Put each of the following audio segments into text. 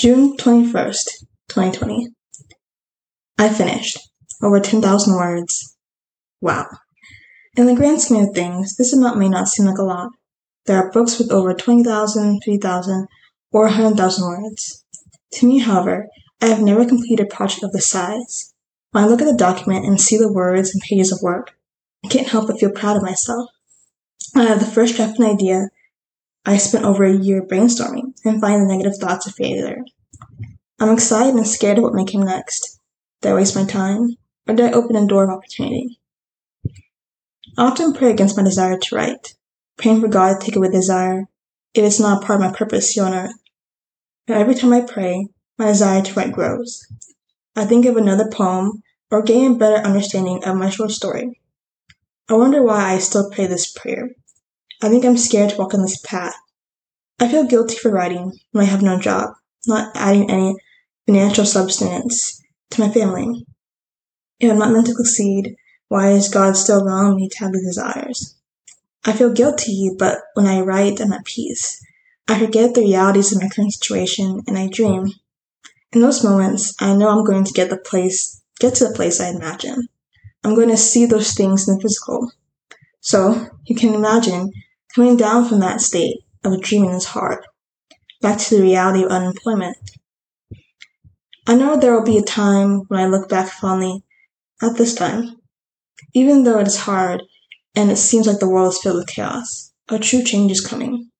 June 21st, 2020. I finished. Over 10,000 words. Wow. In the grand scheme of things, this amount may not seem like a lot. There are books with over 20,000, 3,000, or 100,000 words. To me, however, I have never completed a project of this size. When I look at the document and see the words and pages of work, I can't help but feel proud of myself. I have the first draft of an idea I spent over a year brainstorming and finding the negative thoughts of failure. I'm excited and scared of what may come next. Did I waste my time? Or did I open a door of opportunity? I often pray against my desire to write, praying for God to take away desire if it's not part of my purpose here on earth. But every time I pray, my desire to write grows. I think of another poem or gain a better understanding of my short story. I wonder why I still pray this prayer. I think I'm scared to walk on this path. I feel guilty for writing when I have no job, not adding any financial substance to my family. If I'm not meant to succeed, why is God still allowing me to have these desires? I feel guilty, but when I write, I'm at peace. I forget the realities of my current situation and I dream. In those moments, I know I'm going to get the place, get to the place I imagine. I'm going to see those things in the physical. So, you can imagine coming down from that state of dreaming is hard, back to the reality of unemployment. I know there will be a time when I look back fondly at this time. Even though it is hard and it seems like the world is filled with chaos, a true change is coming.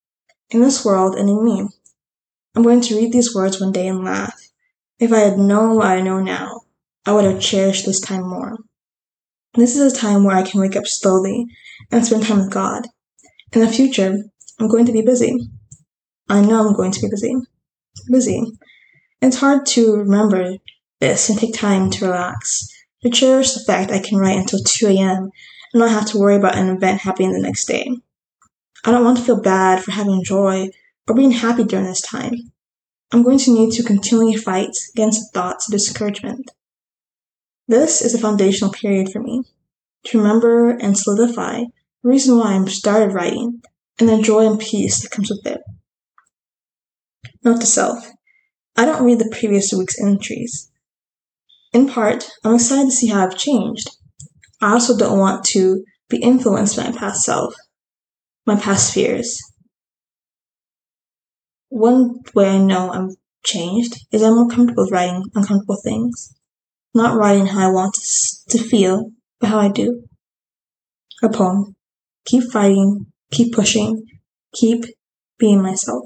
In this world and in me. I'm going to read these words one day and laugh. If I had known what I know now, I would have cherished this time more. This is a time where I can wake up slowly and spend time with God. In the future, I'm going to be busy. I know I'm going to be busy. Busy. It's hard to remember this and take time to relax, to cherish the fact I can write until 2 a.m. and not have to worry about an event happening the next day. I don't want to feel bad for having joy or being happy during this time. I'm going to need to continually fight against thoughts of discouragement. This is a foundational period for me to remember and solidify reason why I started writing and the joy and peace that comes with it. Note to self I don't read the previous week's entries. In part, I'm excited to see how I've changed. I also don't want to be influenced by my past self, my past fears. One way I know I'm changed is I'm more comfortable with writing uncomfortable things not writing how I want to, to feel, but how I do. A poem. Keep fighting, keep pushing, keep being myself.